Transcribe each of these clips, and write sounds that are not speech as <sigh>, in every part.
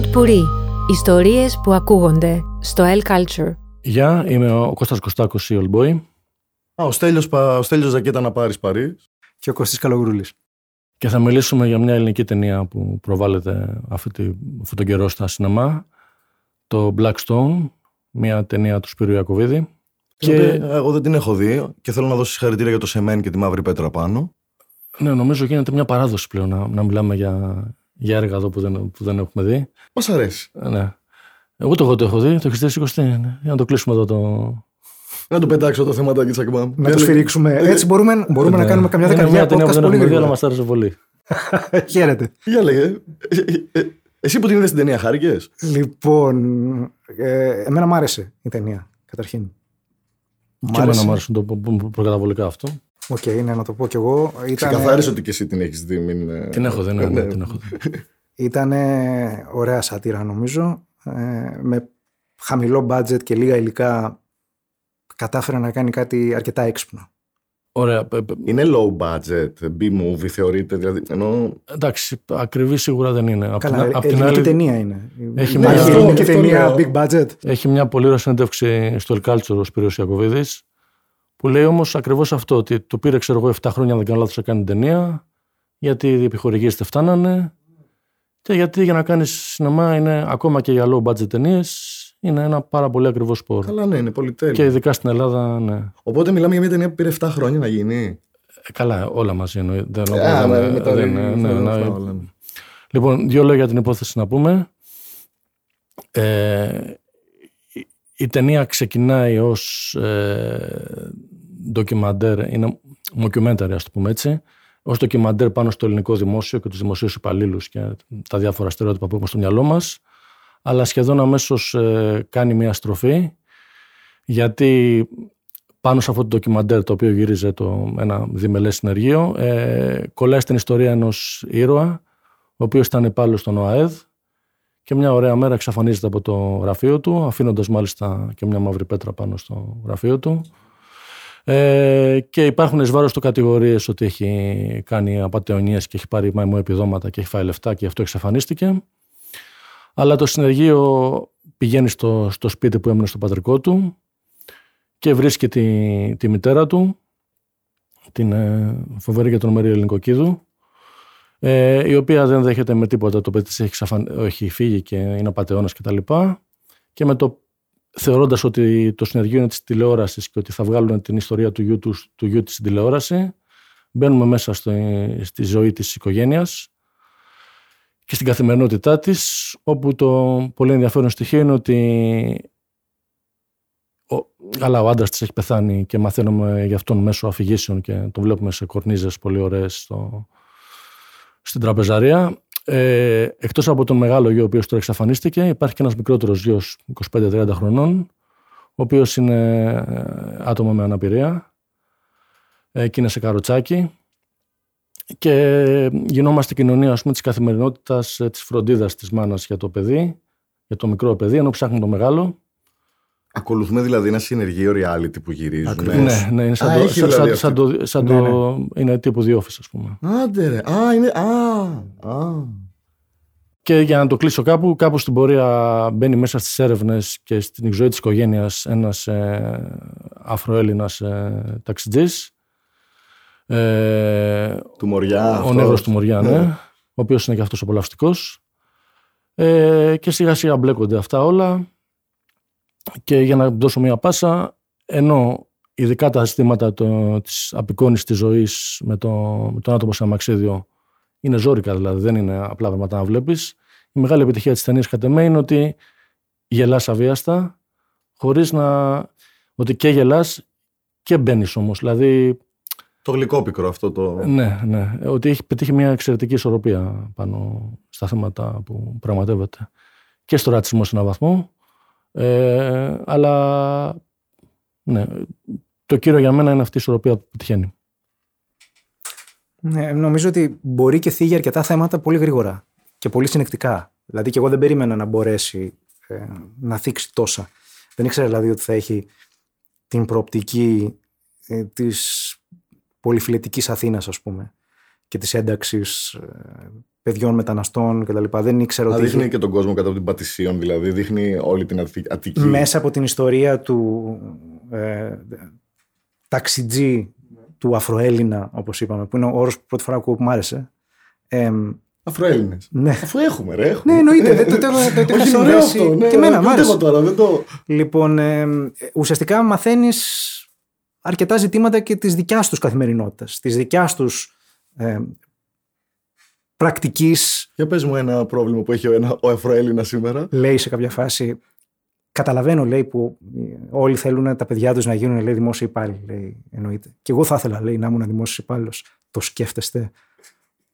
Pod Puri. Ιστορίες που ακούγονται στο El Culture. Γεια, είμαι ο Κώστας Κωστάκος, η Old Boy. Α, ο Στέλιος, Πα- ο Στέλιος Ζακέτα να πάρεις Παρίς. Και ο Κωστής Καλογρούλης. Και θα μιλήσουμε για μια ελληνική ταινία που προβάλλεται αυτή τη, αυτόν τον καιρό στα σινεμά. Το Black Stone, μια ταινία του Σπύρου Ιακωβίδη. Και... Και Εγώ δεν την έχω δει και θέλω να δώσω συγχαρητήρια για το Σεμέν και τη Μαύρη Πέτρα πάνω. ναι, νομίζω γίνεται μια παράδοση πλέον να, να μιλάμε για, για έργα εδώ που δεν, που δεν έχουμε δει. Μας αρέσει. Ε, Ναι. Εγώ το, εγώ το έχω δει, το έχεις δει σηκωστή. Ναι. Για να το κλείσουμε εδώ το... Να το πετάξω το θεματάκι της Ακμπάμ. Να το σφυρίξουμε. Έτσι μπορούμε, μπορούμε να Ναι. κάνουμε καμιά Είναι δεκαετία μια ταινία που podcast δεν πολύ έχουμε δει, αλλά γρήγορα. μας άρεσε πολύ. <laughs> Χαίρετε. Για λέγε. Ε, ε, ε, Εσύ που την είδες την ταινία χάρηκες; Λοιπόν, ε, εμένα μ' άρεσε η ταινία, καταρχήν. Μ' Και εμένα άρεσε. μου άρεσαν το προ- προ- προκαταβολικά αυτό. Οκ, ναι, να το πω κι εγώ. Ήταν, Ξεκαθάρισε ότι και εσύ την έχεις δει. Μην... ε, Την έχω δει, ναι, ναι. ναι, την έχω δει. ήταν ωραία σάτυρα νομίζω. Ε, με χαμηλό budget και λίγα υλικά κατάφερε να κάνει κάτι αρκετά έξυπνο. Ωραία. πε- πε- Είναι low budget, B-movie θεωρείται. Δηλαδή, ενώ... Εντάξει, ακριβή σίγουρα δεν είναι. Απ' Καλά, την, απ' την ελληνική άλλη, ταινία είναι. Έχει Υπάρχει μια- ελληνική αυτό ταινία λέω. big budget. έχει μια πολύ ωραία συνέντευξη στο El Culture ο Σπύρος Ιακωβίδης που λέει όμως ακριβώς αυτό, ότι το πήρε ξέρω εγώ 7 χρόνια αν δεν κάνω λάθος να κάνει ταινία γιατί οι επιχορηγήσεις δεν φτάνανε και γιατί για να κάνεις σινεμά είναι ακόμα και για low budget ταινίες είναι ένα πάρα πολύ ακριβό σπορ. Καλά, ναι, είναι πολύ τέλειο. Και ειδικά στην Ελλάδα, ναι. Οπότε μιλάμε για μια ταινία που πήρε 7 χρόνια να γίνει. Ε, Καλά, όλα μαζί εννοεί. Δεν, Α, δεν- με- με τα δεν- ρίγη, ναι, ναι, αυτά ναι. όλα. Λοιπόν, δύο λόγια για την υπόθεση να πούμε. Ε, η, η ταινία ξεκινάει ως ε, ντοκιμαντέρ, είναι mockumentary ας το πούμε έτσι, ως ντοκιμαντέρ πάνω στο ελληνικό δημόσιο και τους δημοσίους υπαλλήλους και τα διάφορα στερεότυπα που έχουμε στο μυαλό μας, αλλά σχεδόν αμέσως ε, κάνει μια στροφή, γιατί πάνω σε αυτό το ντοκιμαντέρ το οποίο γύριζε το, ένα διμελές συνεργείο, ε, κολλάει στην ιστορία ενός ήρωα, ο οποίος ήταν υπάλληλος στον ΟΑΕΔ και μια ωραία μέρα εξαφανίζεται από το γραφείο του, αφήνοντας μάλιστα και μια μαύρη πέτρα πάνω στο γραφείο του. Ε, και υπάρχουν εις βάρος του κατηγορίες ότι έχει κάνει απαταιωνίες και έχει πάρει μαϊμού επιδόματα και έχει φάει λεφτά και γι' αυτό εξαφανίστηκε. Αλλά το συνεργείο πηγαίνει στο, στο σπίτι που έμεινε στο πατρικό του και βρίσκει τη, τη μητέρα του, την ε, φοβερή και τρομερή Ελληνικοκίδου, ε, η οποία δεν δέχεται με τίποτα το παιδί της έχει, ξαφαν... έχει φύγει και είναι απατεώνας κτλ. Και, και με το θεωρώντας ότι το συνεργείο είναι της τηλεόρασης και ότι θα βγάλουν την ιστορία του γιού, τους, του γιού της στην τηλεόραση, μπαίνουμε μέσα στη, στη ζωή της οικογένειας και στην καθημερινότητά της, όπου το πολύ ενδιαφέρον στοιχείο είναι ότι ο, αλλά ο άντρας της έχει πεθάνει και μαθαίνουμε γι' αυτόν μέσω αφηγήσεων και το βλέπουμε σε κορνίζες πολύ ωραίες στο, στην τραπεζαρία. Ε, εκτός από τον μεγάλο γιο ο οποίος τώρα εξαφανίστηκε υπάρχει και ένας μικρότερος γιος 25-30 χρονών ο οποίος είναι ε, άτομο με αναπηρία ε, και είναι σε καροτσάκι και γινόμαστε κοινωνία ας πούμε, της καθημερινότητας ε, της φροντίδας της μάνας για το παιδί για το μικρό παιδί ενώ ψάχνουν το μεγάλο Ακολουθούμε δηλαδή ένα συνεργείο reality που γυρίζουν. Ακριβώς. ναι, ναι, είναι σαν, Α, το, έχει σαν, δηλαδή σαν, αυτή. σαν το, σαν Ναι, το είναι τύπου The Office ας πούμε Άντε ρε. Α, είναι. Α, α. Και για να το κλείσω κάπου, κάπου στην πορεία μπαίνει μέσα στις έρευνες και στην ζωή της οικογένειας ένας ε, Αφροέλληνας ε, ταξιτζής, ε, Του Μοριά. ο αυτός. νέγρος του Μοριά, ναι, Ναι. ο οποίος είναι και αυτός απολαυστικός. Ε, και σιγά σιγά μπλέκονται αυτά όλα και για να δώσω μια πάσα, ενώ ειδικά τα ζητήματα το, της απεικόνησης της ζωής με, το, με τον άτομο σε αμαξίδιο είναι ζώρικα δηλαδή, δεν είναι απλά πράγματα να βλέπεις. Η μεγάλη επιτυχία της ταινίας κατ' εμέ είναι ότι γελάς αβίαστα, χωρίς να... ότι και γελάς και μπαίνεις όμως. Δηλαδή, Το γλυκό πικρό αυτό το. ναι, ναι, ότι έχει πετύχει μια εξαιρετική ισορροπία πάνω στα θέματα που πραγματεύεται. Και στο ρατσισμό σε έναν βαθμό, ε, αλλά ναι, το κύριο για μένα είναι αυτή η ισορροπία που πετυχαίνει. Ναι, νομίζω ότι μπορεί και θίγει αρκετά θέματα πολύ γρήγορα και πολύ συνεκτικά. Δηλαδή και εγώ δεν περίμενα να μπορέσει ε, να θίξει τόσα. Δεν ήξερα δηλαδή ότι θα έχει την προοπτική ε, της πολυφιλετικής Αθήνας ας πούμε και της ένταξης ε, παιδιών μεταναστών κτλ. Δεν ήξερα Να ότι. δείχνει και τον κόσμο κατά από την Πατησίων, δηλαδή δείχνει όλη την Αττική. Αττική. μέσα από την ιστορία του ε, ταξιτζή του Αφροέλληνα, όπως είπαμε, που είναι ο όρος που πρώτη φορά ακούω που μου άρεσε. Ε, Αφροέλληνε. ναι. Αφού έχουμε, ρε. Έχουμε. ναι, εννοείται. δεν το, το, το, το, το είχα Όχι, είναι ωραίο συνδέσει. αυτό. Ναι, και εμένα ναι, μου ούτε άρεσε. εγώ τώρα, δεν το. Λοιπόν, ε, ουσιαστικά μαθαίνεις αρκετά ζητήματα και της δικιάς τους καθημερινότητας, της δικιάς τους ε, πρακτικής, Για πες μου ένα πρόβλημα που έχει ο, ένα, ο Αφροέλληνας σήμερα. λέει σε κάποια φάση. Καταλαβαίνω, λέει, που όλοι θέλουν τα παιδιά τους να γίνουν, λέει, δημόσιοι υπάλληλοι, λέει, εννοείται. Και εγώ θα ήθελα, λέει, να ήμουν δημόσιος υπάλληλος. Το σκέφτεστε;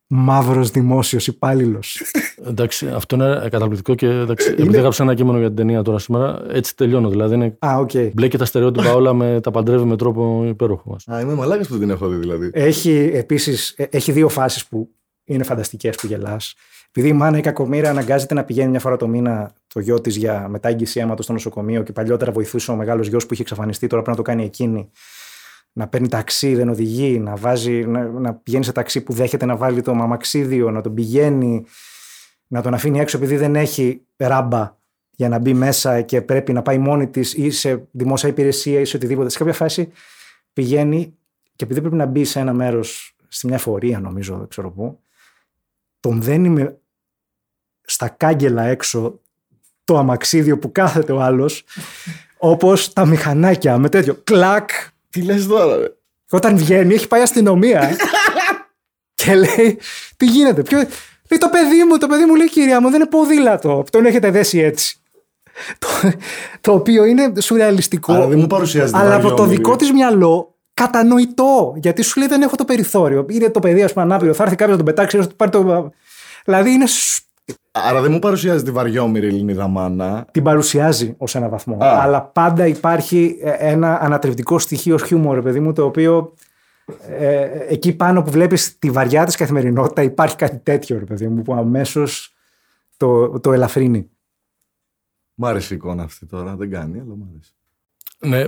Μαύρος δημόσιος υπάλληλος. Εντάξει, αυτό είναι καταπληκτικό και εντάξει, επειδή έγραψα ένα κείμενο για την ταινία τώρα σήμερα, έτσι τελειώνω. Δηλαδή είναι Α, οκ. μπλέκει τα στερεότυπα όλα, με, τα παντρεύει με τρόπο υπέροχο. ας. Α, είμαι μαλάκας που δεν την έχω δει δηλαδή. Έχει επίσης, ε, έχει δύο φάσεις που είναι φανταστικές που γελάς. Επειδή η μάνα η κακομήρα αναγκάζεται να πηγαίνει μια φορά το μήνα το γιο της για μετάγγιση αίματος στο νοσοκομείο και παλιότερα βοηθούσε ο μεγάλος γιος που είχε εξαφανιστεί, τώρα πρέπει να το κάνει εκείνη. Να παίρνει ταξί, δεν οδηγεί, να, βάζει, να, να πηγαίνει σε ταξί που δέχεται να βάλει το μαμαξίδιο, να τον πηγαίνει, να τον αφήνει έξω επειδή δεν έχει ράμπα για να μπει μέσα και πρέπει να πάει μόνη της ή σε δημόσια υπηρεσία ή σε οτιδήποτε. Σε κάποια φάση πηγαίνει και επειδή πρέπει να μπει σε ένα μέρος, στη μια φορεία νομίζω, δεν ξέρω πού, τον δένει με στα κάγκελα έξω το αμαξίδιο που κάθεται ο άλλος όπως τα μηχανάκια με τέτοιο κλακ Τι λες τώρα, ρε; και όταν βγαίνει έχει πάει αστυνομία <laughs> και λέει τι γίνεται ποιο... λέει το παιδί μου το παιδί μου λέει κυρία μου δεν είναι ποδήλατο τον έχετε δέσει έτσι το, το οποίο είναι σουρεαλιστικό Άρα δεν μου παρουσιάζει την αλλά από το Βαριόμηρη. δικό της μυαλό κατανοητό. Γιατί σου λέει δεν έχω το περιθώριο. Είναι το παιδί, ας πούμε, ανάπηρο. Θα έρθει κάποιος να τον πετάξει, να του πάρει το. Δηλαδή είναι. σ- Άρα δεν μου παρουσιάζει τη βαριόμοιρη Ελληνίδα μάνα. Την παρουσιάζει ως ένα βαθμό. Α. Αλλά πάντα υπάρχει ε, ένα ανατρεπτικό στοιχείο χιούμορ, παιδί μου, το οποίο ε, εκεί πάνω που βλέπεις τη βαριά της καθημερινότητα υπάρχει κάτι τέτοιο, ρε παιδί μου, που αμέσως το, το ελαφρύνει. Μ' άρεσε η εικόνα αυτή τώρα. Δεν κάνει, αλλά μ' άρεσε. Ναι,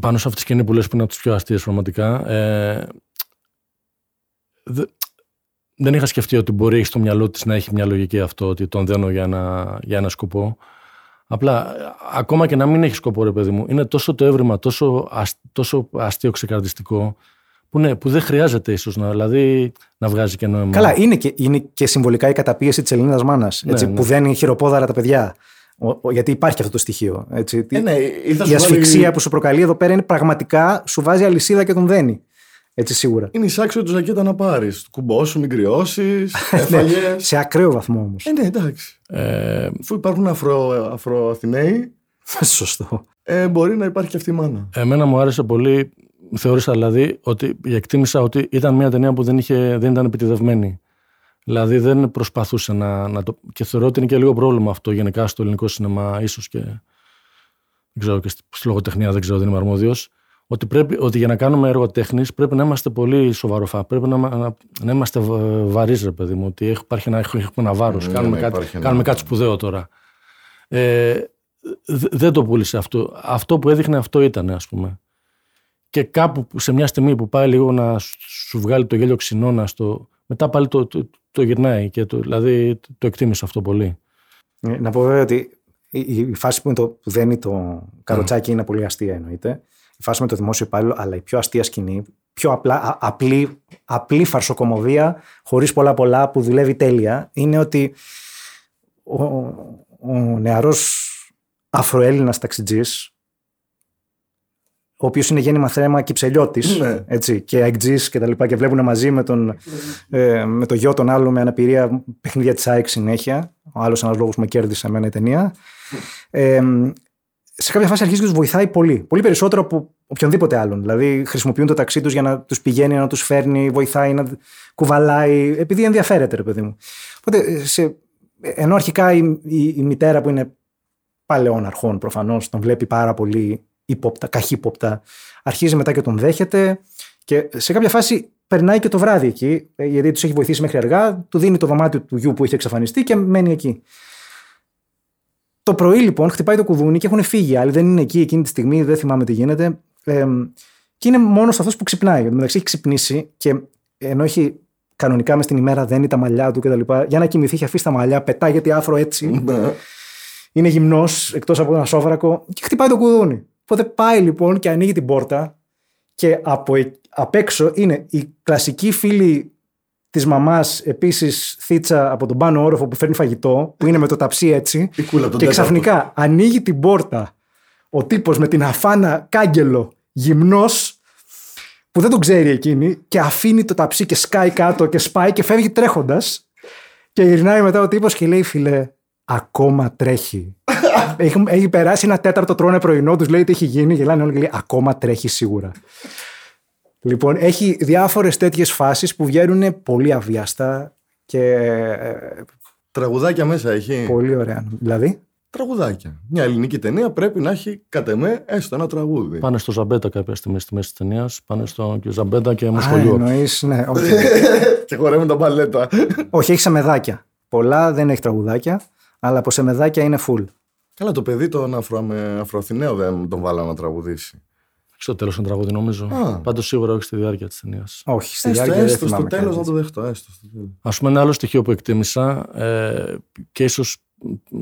πάνω σε αυτή τη σκηνή που λες που είναι από τις πιο αστείες πραγματικά, ε, δε- δεν είχα σκεφτεί ότι μπορεί στο μυαλό της να έχει μια λογική αυτό, ότι τον δένω για ένα, για ένα σκοπό. Απλά, ε, ακόμα και να μην έχει σκοπό, ρε παιδί μου, είναι τόσο το έβριμα, τόσο, ασ- τόσο αστείο ξεκαρδιστικό, που, ναι, που δεν χρειάζεται ίσως να, δηλαδή, να βγάζει και νόημα. Καλά, είναι και, είναι και συμβολικά η καταπίεση της Ελληνίδας μάνας. Ναι, ναι. Που δένει χειροπόδαρα τα παιδιά. Ο- ο- γιατί υπάρχει αυτό το στοιχείο. Έτσι. Ε, ναι, ή θα η σου ασφυξία βάλει- που σου προκαλεί εδώ πέρα είναι πραγματικά σου βάζει αλυσίδα και τον δένει. Έτσι σίγουρα. Είναι εισάξιο του ζακέτα να πάρεις. Κουμπόσου, μην κρυώσεις. <laughs> Ναι, Έφαγες. σε ακραίο βαθμό όμως. ε, ναι, εντάξει. Ε, Αφού υπάρχουν αφρο, αφροαθηναίοι, <laughs> Σωστό. ε, μπορεί να υπάρχει και αυτή η μάνα. Εμένα μου άρεσε πολύ, θεώρησα δηλαδή ότι εκτίμησα ότι ήταν μια ταινία που δεν, είχε, δεν ήταν επιτιδευμένη. Δηλαδή δεν προσπαθούσε να, να το. και θεωρώ ότι είναι και λίγο πρόβλημα αυτό γενικά στο ελληνικό σινεμά, ίσως και. Δεν ξέρω και στη στη λογοτεχνία, δεν ξέρω, δεν είμαι αρμόδιος. Ότι, πρέπει, ότι για να κάνουμε έργο τέχνης πρέπει να είμαστε πολύ σοβαροφά. Πρέπει να, να, να είμαστε βαρύς, ρε παιδί μου. Ότι έχει- υπάρχει ένα, έχουμε ένα βάρος. Ναι, κάνουμε ναι, κάτι, υπάρχει ένα- κάνουμε κάτι σπουδαίο τώρα. Ε, δε- δεν το πούλησε αυτό. Αυτό που έδειχνε αυτό ήταν, ας πούμε. Και κάπου που- σε μια στιγμή που πάει λίγο να σου- σου βγάλει το γέλιο ξινώνα στο. Μετά πάλι το, το, το γυρνάει και το, δηλαδή το εκτίμησε αυτό πολύ. Ε, Να πω βέβαια ότι η, η φάση που, είναι το, που δένει το καροτσάκι είναι πολύ αστεία εννοείται. Η φάση με το δημόσιο υπάλληλο, αλλά η πιο αστεία σκηνή, πιο απλά, α- απλή, απλή φαρσοκομωδία, χωρίς πολλά πολλά, που δουλεύει τέλεια, είναι ότι ο, ο νεαρός Αφροέλληνας ταξιτζής, ο οποίος είναι γέννημα θέμα κυψελιώτη Ναι. έτσι, και αεκτζής και τα λοιπά, και βλέπουν μαζί με τον, ε, με το γιο τον άλλο με αναπηρία παιχνίδια της ΑΕΚ συνέχεια. Ο άλλος ένας λόγος που με κέρδισε εμένα η ταινία. Ε, σε κάποια φάση αρχίζει και τους βοηθάει πολύ. Πολύ περισσότερο από οποιονδήποτε άλλον. Δηλαδή χρησιμοποιούν το ταξί τους για να τους πηγαίνει, να τους φέρνει, βοηθάει, να κουβαλάει, επειδή ενδιαφέρεται, ρε παιδί μου. Οπότε, σε, ενώ αρχικά η, η, η μητέρα που είναι παλαιών αρχών προφανώς, τον βλέπει πάρα πολύ ύποπτα, καχύποπτα, αρχίζει μετά και τον δέχεται και σε κάποια φάση περνάει και το βράδυ εκεί, ε, γιατί τους έχει βοηθήσει μέχρι αργά, του δίνει το δωμάτιο του γιου που είχε εξαφανιστεί και μένει εκεί. Το πρωί λοιπόν χτυπάει το κουδούνι και έχουν φύγει. Άλλοι δεν είναι εκεί εκείνη τη στιγμή, δεν θυμάμαι τι γίνεται. Ε, και είναι μόνος αυτό που ξυπνάει. Εν τω μεταξύ έχει ξυπνήσει και ενώ έχει κανονικά μες στην ημέρα δένει τα μαλλιά του κτλ. Για να κοιμηθεί, έχει αφήσει τα μαλλιά, πετάει γιατί άφρο έτσι. Ναι. είναι γυμνός, εκτός από ένα σόβρακο, και χτυπάει το κουδούνι. Οπότε πάει λοιπόν και ανοίγει την πόρτα, και από, ε- απ' έξω είναι η κλασική φίλη της μαμάς, επίσης θίτσα από τον πάνω όροφο που φέρνει φαγητό, που είναι με το ταψί έτσι. <laughs> Η κούλα από τον και τέταρτο. ξαφνικά ανοίγει την πόρτα ο τύπος με την αφάνα κάγκελο, γυμνός, που δεν τον ξέρει εκείνη, και αφήνει το ταψί και σκάει κάτω και σπάει και φεύγει τρέχοντας. Και γυρνάει μετά ο τύπος και λέει: Φίλε, ακόμα τρέχει. <laughs> έχει, έχει περάσει ένα τέταρτο τρώνε πρωινό, τους λέει τι έχει γίνει, γελάνε όλοι και λέει: Ακόμα τρέχει σίγουρα. Λοιπόν, έχει διάφορες τέτοιες φάσεις που βγαίνουν πολύ αβίαστα και ε, Τραγουδάκια μέσα έχει. πολύ ωραία. Δηλαδή, Τραγουδάκια. Μια ελληνική ταινία πρέπει να έχει κατ' εμέ έστω ένα τραγούδι. Πάνε στο Ζαμπέτα κάποια στιγμή στη μέση της ταινίας. Πάνε στο και Ζαμπέτα και Α, Μοσχολιό. εννοείς, ναι, <laughs> όχι. και χορεύουν τα μπαλέτα. όχι, έχει σεμεδάκια. Πολλά δεν έχει τραγουδάκια, αλλά από σεμεδάκια είναι full. Καλά, το παιδί τον Αφρο, με Αφροαθηναίο δεν τον βάλαμε να τραγουδήσει. Στο τέλος ένα τραγούδι νομίζω. Α. Πάντως σίγουρα όχι στη διάρκεια της ταινίας. Όχι, στη Έστω, διάρκεια δεν έστω στο θυμάμαι τέλος κάτι να το τέτοιο. δεχτώ. Έστω στο τέλος. Α πούμε, ένα άλλο στοιχείο που εκτίμησα ε, και ίσως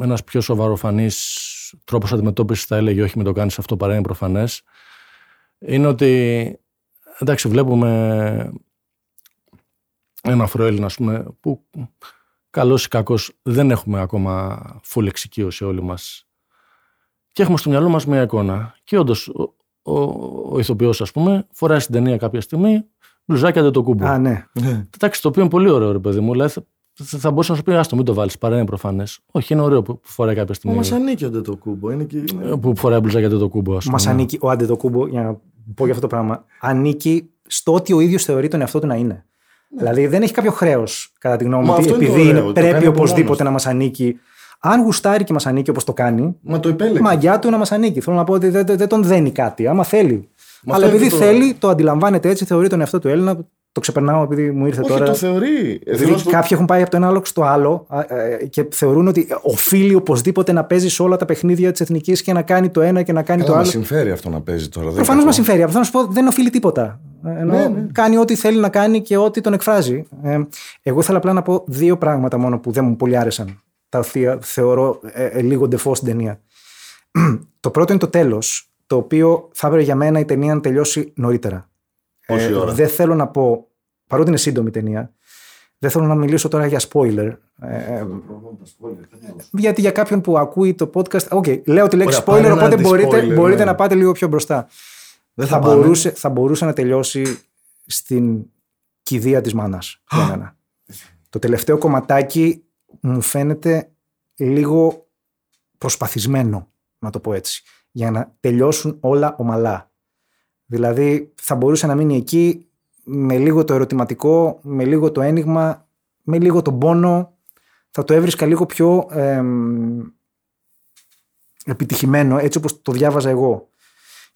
ένας πιο σοβαροφανής τρόπος αντιμετώπισης θα έλεγε όχι με το κάνεις αυτό παρά είναι προφανές. Είναι ότι εντάξει, βλέπουμε ένα αφροέλληνα, ας πούμε, που καλός ή κακός δεν έχουμε ακόμα full εξοικείωση όλοι μας. Και έχουμε στο μυαλό μας μια εικόνα. Και όντως ο, ο, ο ηθοποιός, ας πούμε, φοράει στην ταινία κάποια στιγμή μπλουζάκια δεν το κούμπο. Α, ναι. Εντάξει, το οποίο είναι πολύ ωραίο, ρε παιδί μου. Δηλαδή, θα, θα, θα μπορούσα να σου πει, άστο, μην το βάλεις, παρά είναι προφανές. Όχι, είναι ωραίο που, που φοράει κάποια στιγμή. Μα ανήκει ο το κούμπο. Είναι και... είναι- Που φοράει μπλουζάκια δεν το κούμπο, ας πούμε. Μα ανήκει ο Αντετοκούμπο, για να πω για αυτό το πράγμα, ανήκει στο ότι ο ίδιος θεωρεί τον εαυτό του να είναι. Δηλαδή δεν έχει κάποιο χρέος, κατά τη γνώμη μου, Μα ότι αυτό είναι το επειδή ωραίο, είναι, το κάνει πρέπει από οπωσδήποτε μόνος να μας ανήκει. Αν γουστάρει και μας ανήκει όπως το κάνει, Μα το επέλεξε. μαγιά του να μας ανήκει. Θέλω να πω ότι δεν, δεν- δεν τον δένει κάτι, άμα θέλει. Μα Αλλά αυτό επειδή είναι και το- θέλει, το αντιλαμβάνεται έτσι, θεωρεί τον εαυτό του Έλληνα. Το ξεπερνάω επειδή μου ήρθε Όχι, τώρα. το θεωρεί. Δηλαδή, Εθνικός προ- κάποιοι έχουν πάει από το ένα άλλο στο άλλο α, ε, και θεωρούν ότι οφείλει οπωσδήποτε να παίζει σε όλα τα παιχνίδια της εθνικής και να κάνει το ένα και να κάνει Καλά, το μας άλλο. συμφέρει αυτό να παίζει τώρα. δεν Προφανώς είναι μας κακό. συμφέρει. Αυτό να σου πω δεν οφείλει τίποτα. Ε, Ενώ Ναι, ναι. κάνει ό,τι θέλει να κάνει και ό,τι τον εκφράζει. Ε, εγώ ήθελα απλά να πω δύο πράγματα μόνο που δεν μου πολύ άρεσαν. Τα οποία θεωρώ ε, ε, λίγο ντεφό στην ταινία. <clears throat> το πρώτο είναι το τέλος, το οποίο θα έπρεπε για μένα η ταινία να τελειώσει νωρίτερα. Πόση ώρα; Δεν θέλω να πω, παρότι είναι σύντομη η ταινία, δεν θέλω να μιλήσω τώρα για spoiler. Ε, γιατί για κάποιον που ακούει το podcast. Οκ, λέω τη λέξη Ωραία, spoiler, πάρε οπότε ένα μπορείτε, anti-spoiler, μπορείτε ναι. να πάτε λίγο πιο μπροστά. Δεν Θα, θα, πάνε. μπορούσε, θα μπορούσε να τελειώσει στην κηδεία της μάνας. για μένα. το τελευταίο κομματάκι μου φαίνεται λίγο προσπαθισμένο, να το πω έτσι, για να τελειώσουν όλα ομαλά. Δηλαδή θα μπορούσε να μείνει εκεί με λίγο το ερωτηματικό, με λίγο το ένιγμα, με λίγο τον πόνο. Θα το έβρισκα λίγο πιο εμ, επιτυχημένο, έτσι όπως το διάβαζα εγώ.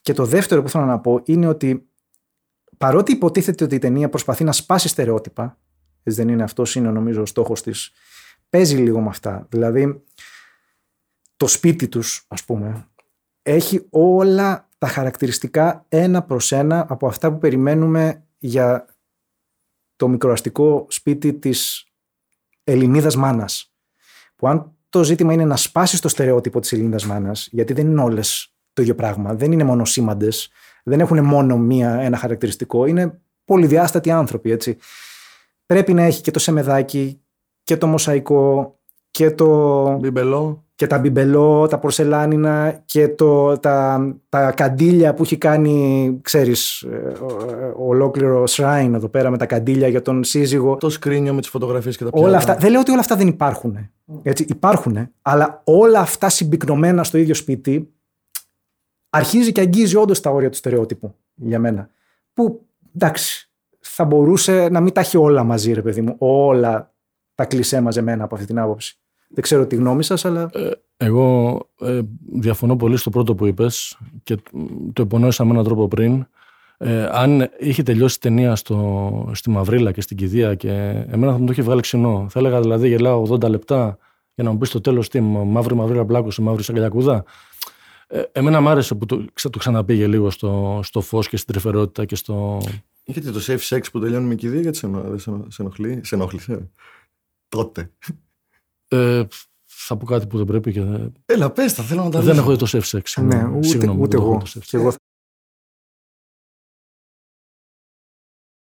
Και το δεύτερο που θέλω να πω είναι ότι παρότι υποτίθεται ότι η ταινία προσπαθεί να σπάσει στερεότυπα, έτσι δεν είναι αυτός, είναι νομίζω ο στόχος της, παίζει λίγο με αυτά. Δηλαδή, το σπίτι τους, ας πούμε, έχει όλα τα χαρακτηριστικά ένα προς ένα από αυτά που περιμένουμε για το μικροαστικό σπίτι της Ελληνίδας μάνας. Που αν το ζήτημα είναι να σπάσει το στερεότυπο της Ελληνίδας μάνας, γιατί δεν είναι όλες το ίδιο πράγμα, δεν είναι μόνο σήμαντες, δεν έχουν μόνο μία, ένα χαρακτηριστικό, είναι πολυδιάστατοι άνθρωποι, έτσι. Πρέπει να έχει και το σεμεδάκι και το μοσαϊκό και το Μπιμπελό. και τα μπιμπελό, τα πορσελάνινα και το, τα, τα καντήλια που έχει κάνει, ξέρεις, ε, ο- ε, ολόκληρο shrine εδώ πέρα με τα καντήλια για τον σύζυγο. Το σκρίνιο με τις φωτογραφίες και τα πιάτα. Όλα αυτά, δεν λέω ότι όλα αυτά δεν υπάρχουν. Έτσι, υπάρχουν, αλλά όλα αυτά συμπυκνωμένα στο ίδιο σπίτι αρχίζει και αγγίζει όντως τα όρια του στερεότυπου για μένα. Που εντάξει, θα μπορούσε να μην τα έχει όλα μαζί, ρε παιδί μου. Όλα τα κλισέ μαζεμένα από αυτή την άποψη. Δεν ξέρω τη γνώμη σας, αλλά. Εγώ ε, διαφωνώ πολύ στο πρώτο που είπες και το υπονόησα με έναν τρόπο πριν. Ε, αν είχε τελειώσει η ταινία στο, στη Μαυρίλα και στην Κηδεία και εμένα θα μου το είχε βγάλει ξινό. Θα έλεγα δηλαδή γελάω 80 λεπτά για να μου πεις στο τέλος τι μαύρη μαυρίλα πλάκωσε, μαύρη σαγκαλιακούδα. Ε, εμένα μ' άρεσε που το, ξα- το ξαναπήγε λίγο στο, στο φως και στην τρυφερότητα και στο, Γιατί το safe sex που τελειώνει με κηδεία, γιατί σε, ενο- δεν σε, ενο- σε ενοχλεί. Σε ενόχλησε; Τότε. Ε, θα πω κάτι που δεν πρέπει και δεν, Έλα, πες τα, θέλω να τα δεν δεις. έχω δει το safe sex. Ναι, Συγγνώμη, ούτε, συγγνώμη, ούτε δεν έχω εγώ. δει το safe sex. Και εγώ.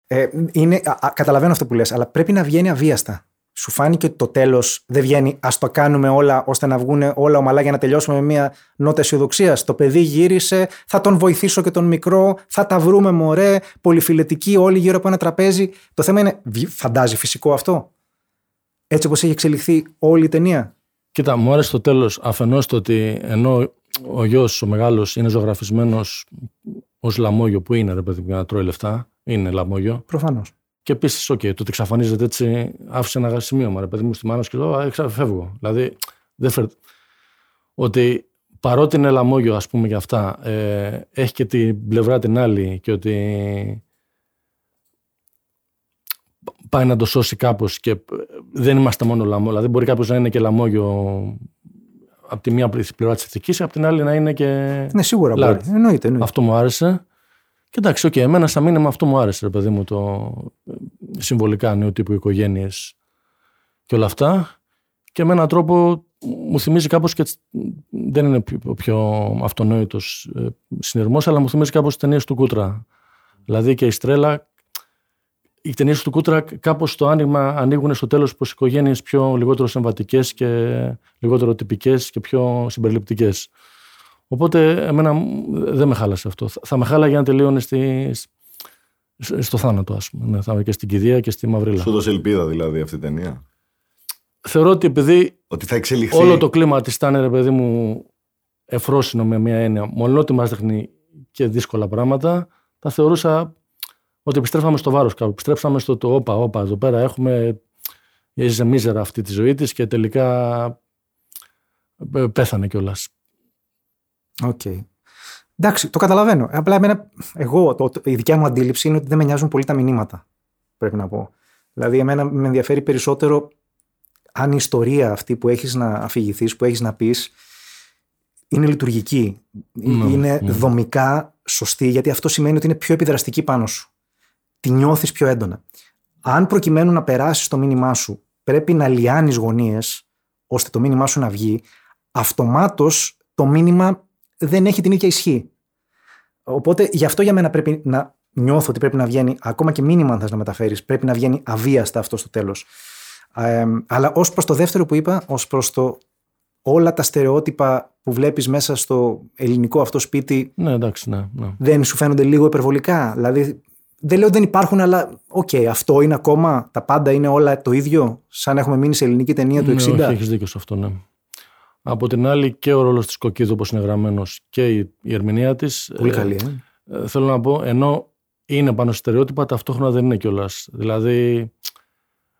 Ε, είναι, α, α, καταλαβαίνω αυτό που λες, αλλά πρέπει να βγαίνει αβίαστα. Σου φάνηκε ότι το τέλος δεν βγαίνει. Α το κάνουμε όλα ώστε να βγουν όλα ομαλά για να τελειώσουμε με μια νότα αισιοδοξία. Το παιδί γύρισε, θα τον βοηθήσω και τον μικρό, θα τα βρούμε μωρέ, πολυφιλετικοί όλοι γύρω από ένα τραπέζι. Το θέμα είναι, βγει- φαντάζει φυσικό αυτό; Έτσι όπως έχει εξελιχθεί όλη η ταινία. Κοίτα, μου άρεσε το τέλος αφενός το ότι ενώ ο γιος, ο μεγάλος, είναι ζωγραφισμένος ως λαμόγιο που είναι, ρε παιδί μου, για να τρώει λεφτά, είναι λαμόγιο. Προφανώς. Και επίσης, OK, το ότι εξαφανίζεται έτσι, άφησε ένα σημείωμα, ρε παιδί μου, στη μάνα σου και λέω, «Α, εξα- φεύγω. Δηλαδή, δεν φέρ... Ότι παρότι είναι λαμόγιο, ας πούμε, για αυτά, ε, έχει και την πλευρά την άλλη και ότι πάει να το σώσει κάπως και ε, δεν είμαστε μόνο λαμόγιο. Δηλαδή, μπορεί κάποιος να είναι και λαμόγιο από τη μία πλευρά της ηθικής, από την άλλη να είναι και. Ναι, σίγουρα Light. μπορεί. Εννοείται. εννοείται. Αυτό μου άρεσε. Και εντάξει, οκ, εμένα σαν μήνυμα αυτό μου άρεσε, ρε παιδί μου, το ε, συμβολικά νέου τύπου οικογένειες και όλα αυτά. Και με έναν τρόπο μου θυμίζει κάπως και τσι- δεν είναι πιο- ο πιο αυτονόητος ε, συνειρμός, αλλά μου θυμίζει κάπως τις ταινίες του Κούτρα. Δηλαδή και η Στρέλα, οι ταινίες του Κούτρα κάπως το άνοιγμα ανοίγουν στο τέλος προς οικογένειες πιο λιγότερο συμβατικές και λιγότερο τυπικές και πιο συμπεριληπτικές. Οπότε εμένα μ, δεν με χάλασε αυτό. Θα- Θα με χάλαγε αν τελείωνε στη, σ- στο θάνατο, ας πούμε. Ναι, θα είμαι και στην κηδεία και στη μαυρίλα. Σου δώσε ελπίδα δηλαδή αυτή η ταινία; Θεωρώ ότι επειδή Ότι θα εξελιχθεί; όλο το κλίμα της ήταν, ρε παιδί μου, ευφρόσυνο με μια έννοια, μόνο ότι μας δείχνει και δύσκολα πράγματα, θα θεωρούσα ότι επιστρέφαμε στο βάρος κάπου. Επιστρέψαμε στο το όπα, όπα, εδώ πέρα έχουμε έζησε μίζερα αυτή τη ζωή της και τελικά ε, πέθανε κιόλας. Οκ. Εντάξει, το καταλαβαίνω. Απλά εμένα, εγώ, το, το- η δικιά μου αντίληψη είναι ότι δεν με νοιάζουν πολύ τα μηνύματα. Πρέπει να πω. Δηλαδή, εμένα με ενδιαφέρει περισσότερο αν η ιστορία αυτή που έχεις να αφηγηθείς, που έχεις να πεις, είναι λειτουργική. Ναι, είναι ναι. δομικά σωστή, γιατί αυτό σημαίνει ότι είναι πιο επιδραστική πάνω σου. Τη νιώθεις πιο έντονα. Αν προκειμένου να περάσεις το μήνυμά σου, πρέπει να λιάνεις γωνίες, ώστε το μήνυμά σου να βγει, αυτομάτως το μήνυμα δεν έχει την ίδια ισχύ. Οπότε γι' αυτό για μένα πρέπει να νιώθω ότι πρέπει να βγαίνει, ακόμα και μήνυμα αν θες να μεταφέρεις, πρέπει να βγαίνει αβίαστα αυτό στο τέλος. Ε, αλλά ως προς το δεύτερο που είπα, ως προς το όλα τα στερεότυπα που βλέπεις μέσα στο ελληνικό αυτό σπίτι Ναι, εντάξει, ναι. ναι. δεν σου φαίνονται λίγο υπερβολικά. Δηλαδή, δεν λέω ότι δεν υπάρχουν, αλλά οκ, αυτό είναι ακόμα, τα πάντα είναι όλα το ίδιο, σαν έχουμε μείνει σε ελληνική ταινία του Ναι, 60. όχι, έχεις δίκιο σε αυτό, ναι. Από την άλλη και ο ρόλος της Κοκκίδου όπως είναι γραμμένος και η, η ερμηνεία της. Πολύ ε, καλή, ε. ε, θέλω να πω, ενώ είναι πάνω σε στερεότυπα, ταυτόχρονα δεν είναι κιόλας. Δηλαδή,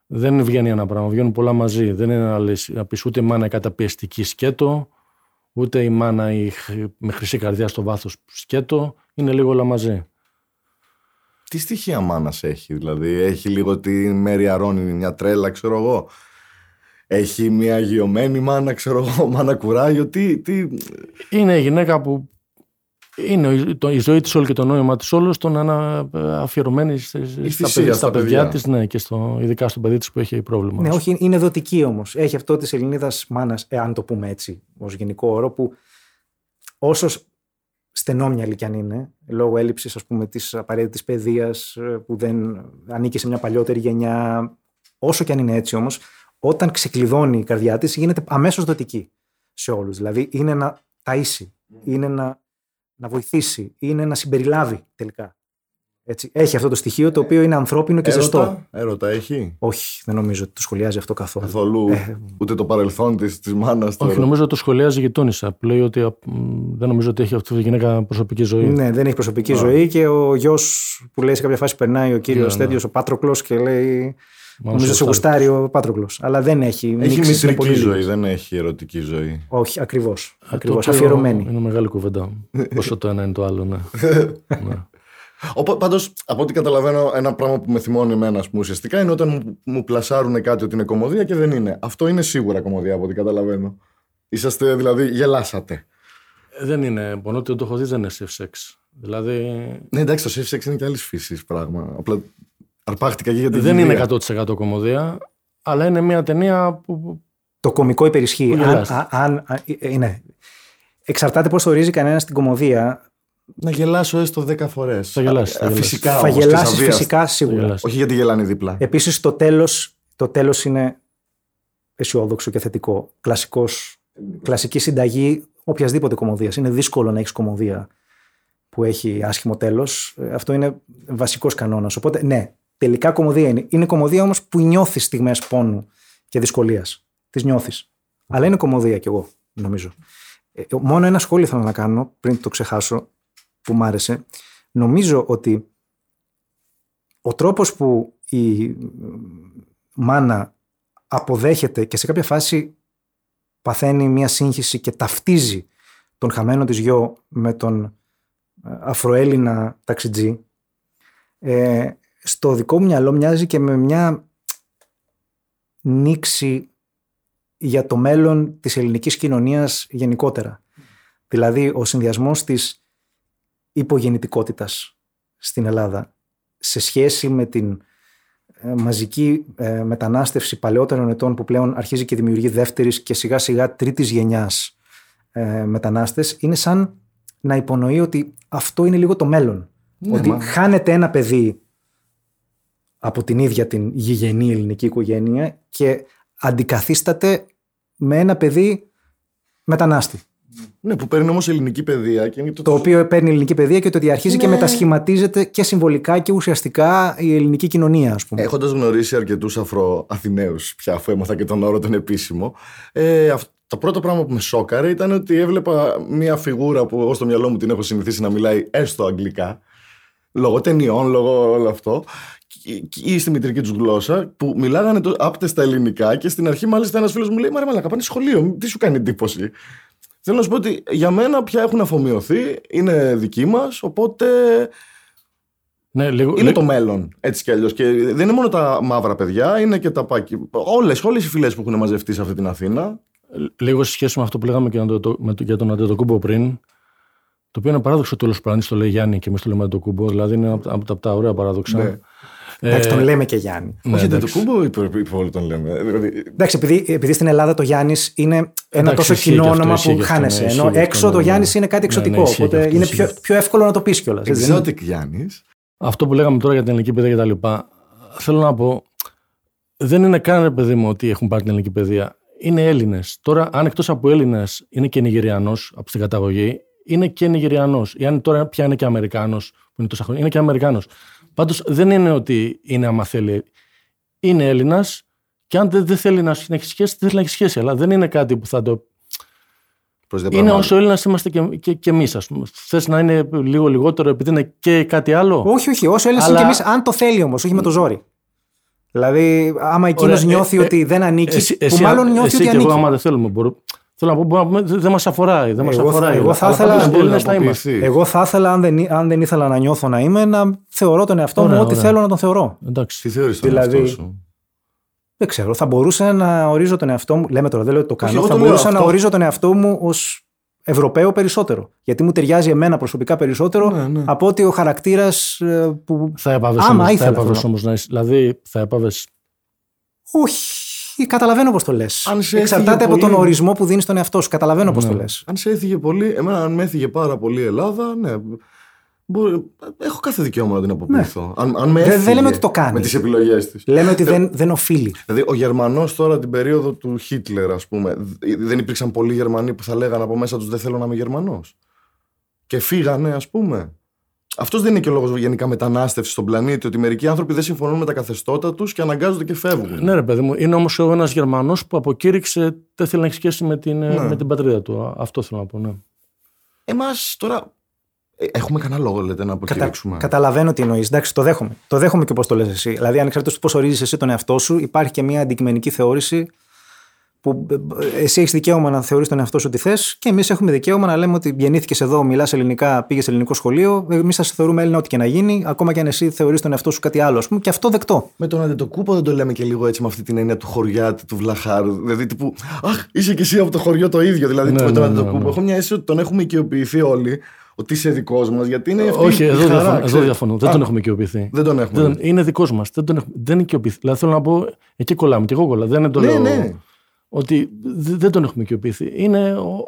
δεν βγαίνει ένα πράγμα, βγαίνουν πολλά μαζί. Δεν είναι να, λες, να πεις ούτε η μάνα η καταπιεστική σκέτο, ούτε η μάνα η, χ- με χρυσή καρδιά στο βάθος σκέτο. Είναι λίγο όλα μαζί. Τι στοιχεία μάνας έχει, δηλαδή. Έχει λίγο τη Μέρη Αρώνη, μια τρέλα, ξέρω εγώ. Έχει μια αγιωμένη μάνα, ξέρω εγώ, <laughs> μάνα κουράγιο. Τι, τι... Είναι η γυναίκα που είναι η- το- η ζωή της όλη και το νόημα της όλο στο να είναι ε, αφιερωμένη σε- στα, θυσία παιδιά, στα στα παιδιά παιδιά. της ναι, και στο, ειδικά στο παιδί της που έχει πρόβλημα. Ναι, όχι, είναι δοτική όμως. Έχει αυτό της Ελληνίδας μάνας, εάν το πούμε έτσι, ως γενικό όρο, που όσος στενόμυαλη κι αν είναι, λόγω έλλειψης ας πούμε της απαραίτητης παιδείας, που δεν ανήκει σε μια παλιότερη γενιά, όσο κι αν είναι έτσι όμως, όταν ξεκλειδώνει η καρδιά της, γίνεται αμέσως δοτική σε όλους. Δηλαδή είναι να ταΐσει, είναι να, να βοηθήσει, είναι να συμπεριλάβει τελικά. Έτσι. Έχει αυτό το στοιχείο το οποίο είναι ανθρώπινο και ζεστό. Έρωτα, έρωτα έχει; Όχι, δεν νομίζω ότι το σχολιάζει αυτό καθόλου. Καθόλου Ε, ούτε το παρελθόν της, της μάνας. Όχι, τώρα. νομίζω ότι το σχολιάζει η γειτόνισσα που λέει ότι α, μ, δεν νομίζω ότι έχει αυτή η γυναίκα προσωπική ζωή. Ναι, δεν έχει προσωπική Α. ζωή και ο γιος που λέει σε κάποια φάση περνάει ο κύριος Ναι, ναι, ναι. τέτοιος, ο Πάτροκλος και λέει. Μάλλον Νομίζω σε γουστάρει. γουστάρει ο Πάτροκλος. Αλλά δεν έχει. Έχει μίξεις, είναι μητρική πολύ ζωή, λίγες. δεν έχει ερωτική ζωή. Όχι, ακριβώς. Ε, το Ακριβώ. οποίο Αφιερωμένη. Είναι μεγάλη κουβέντα. <laughs> Όσο το ένα είναι το άλλο, ναι. <laughs> ναι. Πάντως, από ό,τι καταλαβαίνω, ένα πράγμα που με θυμώνει εμένα, ας πούμε, ουσιαστικά είναι όταν μου, μου πλασάρουν κάτι ότι είναι κομμωδία και δεν είναι. Αυτό είναι σίγουρα κομμωδία από ό,τι καταλαβαίνω. Είσαστε, δηλαδή, γελάσατε. Ε, Δεν είναι, πονώ ότι δεν το έχω δει, δεν είναι safe sex. Δηλαδή. Ναι, εντάξει, το safe sex είναι και άλλης φύσης πράγμα. Απλά αρπάχτηκα και για την δεν κηδεία. είναι 100% κομμωδία, αλλά είναι μια ταινία που. Το κομικό υπερισχύει. Που Αν, γελάς. α- αν, α- ε, ε, ναι. Εξαρτάται πώς το ορίζει κανένας την κομμωδία. Να γελάσω έστω 10 φορές. Θα γελάσεις, θα γελάσεις. Φυσικά. θα όμως, και γελάσεις αβίαστα. φυσικά σίγουρα. γελάς. Όχι γιατί γελάνε δίπλα. Επίσης το τέλος το τέλος είναι αισιόδοξο και θετικό. Κλασικός, κλασική συνταγή οποιασδήποτε κομμωδίας. Είναι δύσκολο να έχεις κομμωδία που έχει άσχημο τέλος. Αυτό είναι βασικός κανόνας. Οπότε, ναι, τελικά κομμωδία είναι. Είναι κομμωδία όμως που νιώθεις στιγμές πόνου και δυσκολίας. Τις νιώθεις. Αλλά είναι κομμωδία κι εγώ, νομίζω. Ε, μόνο ένα σχόλιο θέλω να κάνω πριν το ξεχάσω που μ' άρεσε. Νομίζω ότι ο τρόπος που η μάνα αποδέχεται και σε κάποια φάση παθαίνει μια σύγχυση και ταυτίζει τον χαμένο της γιο με τον ε, αφροέλληνα ταξιτζή ε, στο δικό μου μυαλό μοιάζει και με μια νήξη για το μέλλον της ελληνικής κοινωνίας γενικότερα. Δηλαδή ο συνδυασμός της υπογεννητικότητας στην Ελλάδα σε σχέση με την ε, μαζική ε, μετανάστευση παλαιότερων ετών που πλέον αρχίζει και δημιουργεί δεύτερης και σιγά σιγά τρίτης γενιάς ε, μετανάστες είναι σαν να υπονοεί ότι αυτό είναι λίγο το μέλλον. Ναι, ότι μα- χάνεται ένα παιδί από την ίδια την γηγενή ελληνική οικογένεια και αντικαθίσταται με ένα παιδί μετανάστη. Ναι, που παίρνει όμως ελληνική παιδεία και είναι το, Το οποίο παίρνει ελληνική παιδεία και το ότι αρχίζει και Ναι. μετασχηματίζεται και συμβολικά και ουσιαστικά η ελληνική κοινωνία, ας πούμε. Έχοντας γνωρίσει αρκετούς Αφροαθηναίους πια, αφού έμαθα και τον όρο τον επίσημο, ε, αυ- το πρώτο πράγμα που με σόκαρε ήταν ότι έβλεπα μια φιγούρα που εγώ στο μυαλό μου την έχω συνηθίσει να μιλάει έστω αγγλικά, λόγω ταινιών, λόγω όλο αυτό, και- ή στη μητρική τους γλώσσα, που μιλάγανε το, άπτε στα ελληνικά και στην αρχή μάλιστα ένας φίλος μου λέει: Μα ρε Μαλάκα, πάνε σχολείο, τι σου κάνει εντύπωση; Θέλω να σου πω ότι για μένα πια έχουν αφομοιωθεί, είναι δικοί μας, οπότε Ναι, λίγο, είναι λί- το μέλλον, έτσι κι αλλιώς. Και δεν είναι μόνο τα μαύρα παιδιά, είναι και τα πάκι. Όλες όλες οι φυλές που έχουν μαζευτεί σε αυτή την Αθήνα. λίγο σε σχέση με αυτό που λέγαμε και το, το, με το, για τον Αντετοκούμπο πριν. Το οποίο είναι παράδοξο ότι όλο ο πλανήτη το λέει Γιάννη και εμείς το λέμε Αντετοκούμπο. Δηλαδή είναι από, τα- από τα, από τα ωραία παράδοξα. Ναι. Εντάξει, τον λέμε και Γιάννη. ναι, Όχι, δεν το εντάξει. κούμπο ή πολύ τον λέμε. Δηλαδή, Εντάξει, επειδή, επειδή στην Ελλάδα το Γιάννης είναι ένα Εντάξει, τόσο ισχύει κοινό και αυτό, όνομα ισχύει που και αυτό, χάνεσαι. ναι, ισχύει ενώ και έξω αυτό, το ναι, Γιάννης ναι. είναι κάτι Ναι, ναι, εξωτικό. ισχύει και οπότε αυτό, είναι ισχύει πιο, και αυτό. πιο εύκολο να το πεις κιόλας. Exotic Γιάννης. Αυτό που λέγαμε τώρα για την ελληνική παιδεία και τα λοιπά, θέλω να πω, δεν είναι καν ρε παιδί μου ότι έχουν πάρει την ελληνική παιδεία. Είναι Έλληνες. Τώρα, αν εκτός από Έλληνες είναι και Νιγηριανός από την καταγωγή, είναι και Νιγηριανός. Ή αν τώρα πια είναι και Αμερικάνος, που είναι τόσα χρόνια, είναι και Αμερικάνος. Πάντως δεν είναι ότι είναι άμα θέλει. Είναι Έλληνας και αν δεν, δεν θέλει να έχει σχέση, δεν θέλει να έχει σχέση. Αλλά δεν είναι κάτι που θα το. Είναι όσο Έλληνας είμαστε και, και, και εμείς, ας πούμε. Θες να είναι λίγο λιγότερο επειδή είναι και κάτι άλλο; Όχι, όχι. Όσο Έλληνε Αλλά- είναι και εμείς, αν το θέλει όμως, όχι με το ζόρι. Δηλαδή, άμα εκείνος Ωραία, ε, νιώθει ε, ότι δεν ανήκει, Εσύ, που εσύ, μάλλον νιώθει εσύ ότι και εγώ, ανήκει. άμα δεν θέλουμε, μπορούμε. Θέλω να πω, μπορούμε να πούμε, δεν μας αφοράει. Δεν μας Εγώ θα- αφοράει. εγώ θα Αλλά ήθελα- πάντως μπορεί Έλληνες να θα είμαστε. αποποιηθεί. Εγώ θα ήθελα, αν δεν, αν δεν ήθελα να νιώθω να είμαι, να θεωρώ τον εαυτό Ωραία, μου ό,τι ωραία. θέλω να τον θεωρώ. Τι Εντάξει. θεωρείς τον Δηλαδή, εαυτό σου; Δεν ξέρω. Θα μπορούσα να ορίζω τον εαυτό μου. Λέμε τώρα, δεν λέω ότι το Όχι, κάνω. εγώ Θα το λέω μπορούσα να αυτό. ορίζω τον εαυτό μου ως Ευρωπαίο περισσότερο. Γιατί μου ταιριάζει εμένα προσωπικά περισσότερο Ναι, ναι. από ότι ο χαρακτήρας που. Θα έπαβες Άμα όμως θα ήθελα, έπαβες θέλω. όμως να είσαι. Δηλαδή, θα έπαβες. Όχι, καταλαβαίνω πώς το λες. Αν σε Εξαρτάται έφυγε από τον πολύ- ορισμό που δίνεις στον εαυτό σου. Καταλαβαίνω πώς Ναι. το λες. Αν σε έφυγε πολύ, εμένα αν με έφυγε πάρα πολύ η Ελλάδα, ναι. Μπορεί, έχω κάθε δικαίωμα να την αποποιηθώ. Αν, αν με Δεν- δεν έφυγε λέμε ότι το κάνεις. Με τις επιλογές της. Λέμε ότι δεν, δεν οφείλει. Δηλαδή, ο Γερμανός τώρα την περίοδο του Χίτλερ, ας πούμε, δ- δεν υπήρξαν πολλοί Γερμανοί που θα λέγανε από μέσα τους Δεν θέλω να είμαι Γερμανός. Και φύγανε, ας πούμε. Αυτός δεν είναι και ο λόγος γενικά μετανάστευσης στον πλανήτη, ότι μερικοί άνθρωποι δεν συμφωνούν με τα καθεστώτα τους και αναγκάζονται και φεύγουν. Ναι, ρε παιδί μου. Είναι όμως ένας Γερμανός που αποκήρυξε δεν θέλει να έχει σχέση με την, Ναι. με την πατρίδα του. Α, Αυτό θέλω να πω. Ναι. Εμάς τώρα. ε, Έχουμε κανένα λόγο, λέτε, να Κατα... αποκηρύξουμε; Καταλαβαίνω τι εννοείς. Εντάξει, το δέχομαι. Το δέχομαι και πώ το λες εσύ. Δηλαδή, ανεξαρτήτω του πώς ορίζεις εσύ τον εαυτό σου, υπάρχει και μια αντικειμενική θεώρηση που ε, εσύ έχεις δικαίωμα να θεωρείς τον εαυτό σου ό,τι θες και εμείς έχουμε δικαίωμα να λέμε ότι γεννήθηκες εδώ, μιλάς ελληνικά, πήγες σε ελληνικό σχολείο. Εμείς θα σε θεωρούμε Έλληνα ό,τι και να γίνει, ακόμα και αν εσύ θεωρείς τον εαυτό σου κάτι άλλο, ας πούμε, και αυτό δεκτό. Με τον Αντετοκούπο δεν το λέμε και λίγο έτσι με αυτή την έννοια του χωριάτη, του Βλαχάρου. Δηλαδή τύπου Αχ, είσαι και εσύ από το χωριό το ίδιο. Δηλαδή Ναι, με τον ναι, ναι, Αντετοκούπο. ναι. Έχω μια αίσθηση ότι τον έχουμε οικειοποιηθεί όλοι ότι είσαι δικός μας, γιατί είναι αυτή Όχι, η εδώ, χαρά, διαφωνώ, εδώ ξέρεις. διαφωνώ. Δεν Α, τον έχουμε οικειοποιηθεί. Δεν τον έχουμε. Δεν, είναι δικός μας. Δεν, τον έχουμε- δεν είναι οικειοποιηθεί. Δηλαδή θέλω να πω, εκεί κολλάμε. Και εγώ κολλάω. Δεν είναι το ναι, λέω ναι. Ότι δε- δεν τον έχουμε οικειοποιηθεί. Είναι ο-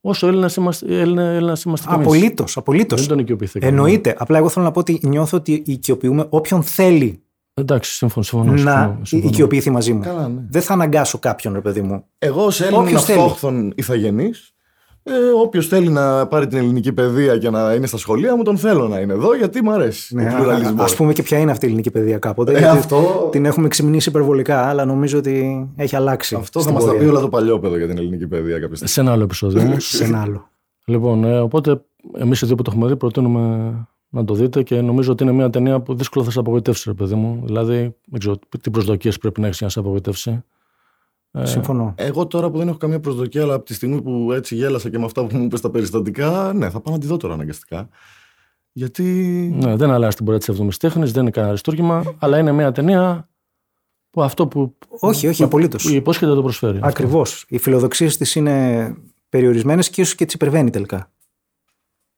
όσο Έλληνας είμαστε, Έλληνα, Έλληνας είμαστε κι εμείς. Απολύτως, απολύτως. Δεν τον οικειοποιηθήκαμε. Εννοείται. Απλά εγώ θέλω να πω ότι νιώθω ότι οικειοποιούμε όποιον θέλει Εντάξει, συμφωνώ. συμφωνώ, να συμφωνώ, συμφωνώ. οικειοποιηθεί μαζί μου. Καλά, ναι. Δεν θα αναγκάσω κάποιον, ρε παιδί μου. Εγώ ως Έλληνα Όποιος θέλει. αυτόχθον ηθαγενής, ε, όποιος θέλει να πάρει την ελληνική παιδεία και να είναι στα σχολεία μου, τον θέλω να είναι εδώ γιατί μου αρέσει. Ναι, ο πλουραλισμός. Α πούμε και ποια είναι αυτή η ελληνική παιδεία κάποτε. Ε, γιατί αυτό- Την έχουμε ξυμνήσει υπερβολικά, αλλά νομίζω ότι έχει αλλάξει. Αυτό θα στην μας τα πορεία. πει όλα το παλιόπαιδο για την ελληνική παιδεία κάποια στιγμή. Σε ένα άλλο επεισόδιο. <laughs> Σε ένα άλλο. λοιπόν, ε, οπότε εμείς οι δύο που το έχουμε δει προτείνουμε να το δείτε και νομίζω ότι είναι μια ταινία που δύσκολα θα σε απογοητεύσει, ρε παιδί μου. Δηλαδή, δεν ξέρω τι προσδοκίες πρέπει να έχεις για να σε απογοητεύσει. Ε, Συμφωνώ. Εγώ τώρα που δεν έχω καμία προσδοκία, αλλά από τη στιγμή που έτσι γέλασα και με αυτά που μου είπες τα περιστατικά, ναι, θα πάω να τη δω τώρα αναγκαστικά. Γιατί. Ναι, δεν αλλάζει την πορεία της εβδομής τέχνης, δεν είναι κανένα αριστούργημα, αλλά είναι μια ταινία που αυτό που. Όχι, όχι, που- απολύτως. που υπόσχεται το προσφέρει. Αυτό. Ακριβώς. Οι φιλοδοξίες της είναι περιορισμένες και ίσως και τι υπερβαίνει τελικά.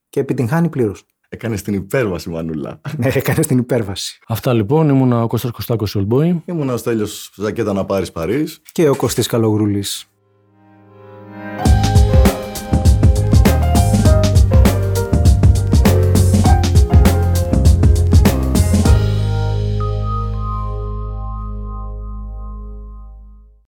Και επιτυγχάνει πλήρως. Έκανε την υπέρβαση, Μανούλα. <laughs> Ναι, έκανε την υπέρβαση. Αυτά λοιπόν. Ήμουν ο Κώστας Κωστάκος Ολμπόη. Ήμουν ο Στέλιος Ζακέτα να πάρεις Παρί. Και ο Κωστής Καλογρούλης.